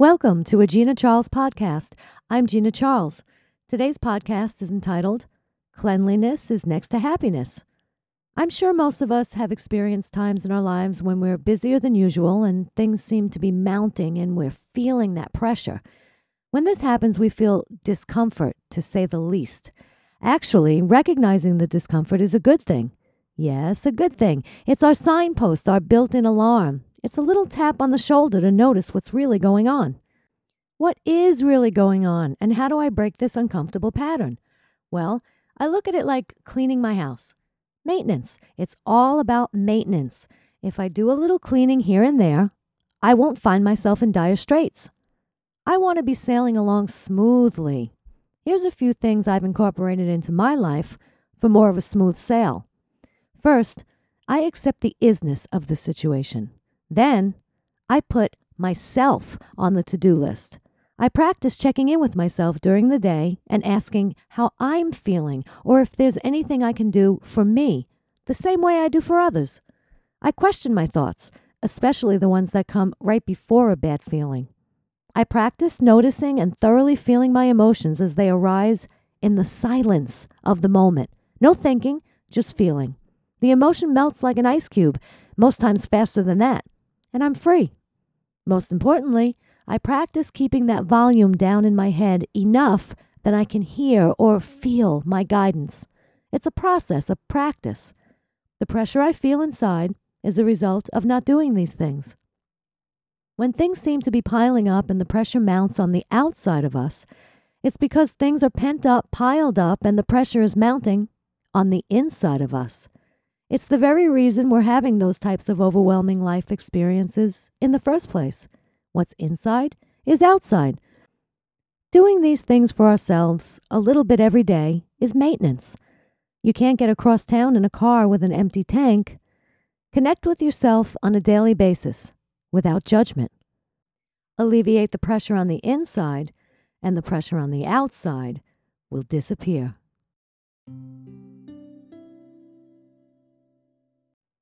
Welcome to a Gina Charles podcast. I'm Gina Charles. Today's podcast is entitled Cleanliness is Next to Happiness. I'm sure most of us have experienced times in our lives when we're busier than usual and things seem to be mounting and we're feeling that pressure. When this happens, we feel discomfort, to say the least. Actually, recognizing the discomfort is a good thing. Yes, a good thing. It's our signpost, our built in alarm. It's a little tap on the shoulder to notice what's really going on. What is really going on, and how do I break this uncomfortable pattern? Well, I look at it like cleaning my house. Maintenance. It's all about maintenance. If I do a little cleaning here and there, I won't find myself in dire straits. I want to be sailing along smoothly. Here's a few things I've incorporated into my life for more of a smooth sail. First, I accept the isness of the situation. Then I put myself on the to do list. I practice checking in with myself during the day and asking how I'm feeling or if there's anything I can do for me, the same way I do for others. I question my thoughts, especially the ones that come right before a bad feeling. I practice noticing and thoroughly feeling my emotions as they arise in the silence of the moment. No thinking, just feeling. The emotion melts like an ice cube, most times faster than that and I'm free. Most importantly, I practice keeping that volume down in my head enough that I can hear or feel my guidance. It's a process, a practice. The pressure I feel inside is a result of not doing these things. When things seem to be piling up and the pressure mounts on the outside of us, it's because things are pent up, piled up, and the pressure is mounting on the inside of us. It's the very reason we're having those types of overwhelming life experiences in the first place. What's inside is outside. Doing these things for ourselves a little bit every day is maintenance. You can't get across town in a car with an empty tank. Connect with yourself on a daily basis without judgment. Alleviate the pressure on the inside, and the pressure on the outside will disappear.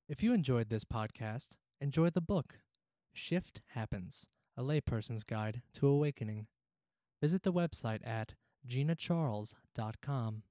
If you enjoyed this podcast, enjoy the book, Shift Happens A Layperson's Guide to Awakening. Visit the website at ginacharles.com.